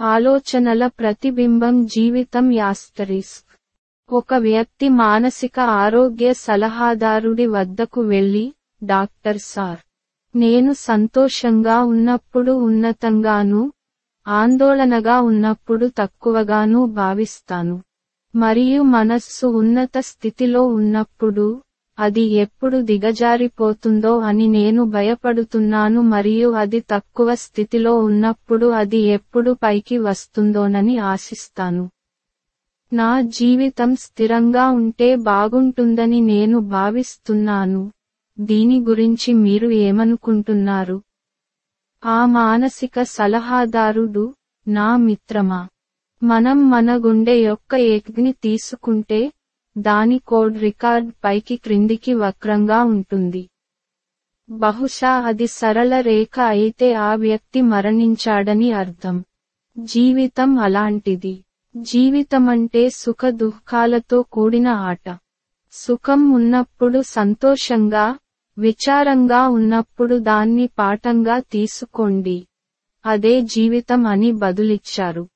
ఆలోచనల ప్రతిబింబం జీవితం యాస్తరిస్క్. ఒక వ్యక్తి మానసిక ఆరోగ్య సలహాదారుడి వద్దకు వెళ్ళి డాక్టర్ సార్ నేను సంతోషంగా ఉన్నప్పుడు ఉన్నతంగాను ఆందోళనగా ఉన్నప్పుడు తక్కువగాను భావిస్తాను. మరియు మనస్సు ఉన్నత స్థితిలో ఉన్నప్పుడు అది ఎప్పుడు దిగజారిపోతుందో అని నేను భయపడుతున్నాను మరియు అది తక్కువ స్థితిలో ఉన్నప్పుడు అది ఎప్పుడు పైకి వస్తుందోనని ఆశిస్తాను. నా జీవితం స్థిరంగా ఉంటే బాగుంటుందని నేను భావిస్తున్నాను. దీని గురించి మీరు ఏమనుకుంటున్నారు? ఆ మానసిక సలహాదారుడు నా మిత్రమా? మనం మన గుండె యొక్క ఎగ్ని తీసుకుంటే దాని కోడ్ రికార్డ్ పైకి క్రిందికి వక్రంగా ఉంటుంది. బహుశా అది సరళ రేఖ అయితే ఆ వ్యక్తి మరణించాడని అర్థం. జీవితం అలాంటిది. జీవితమంటే సుఖ దుఃఖాలతో కూడిన ఆట. సుఖం ఉన్నప్పుడు సంతోషంగా విచారంగా ఉన్నప్పుడు దాన్ని పాఠంగా తీసుకోండి. అదే జీవితం అని బదులిచ్చారు.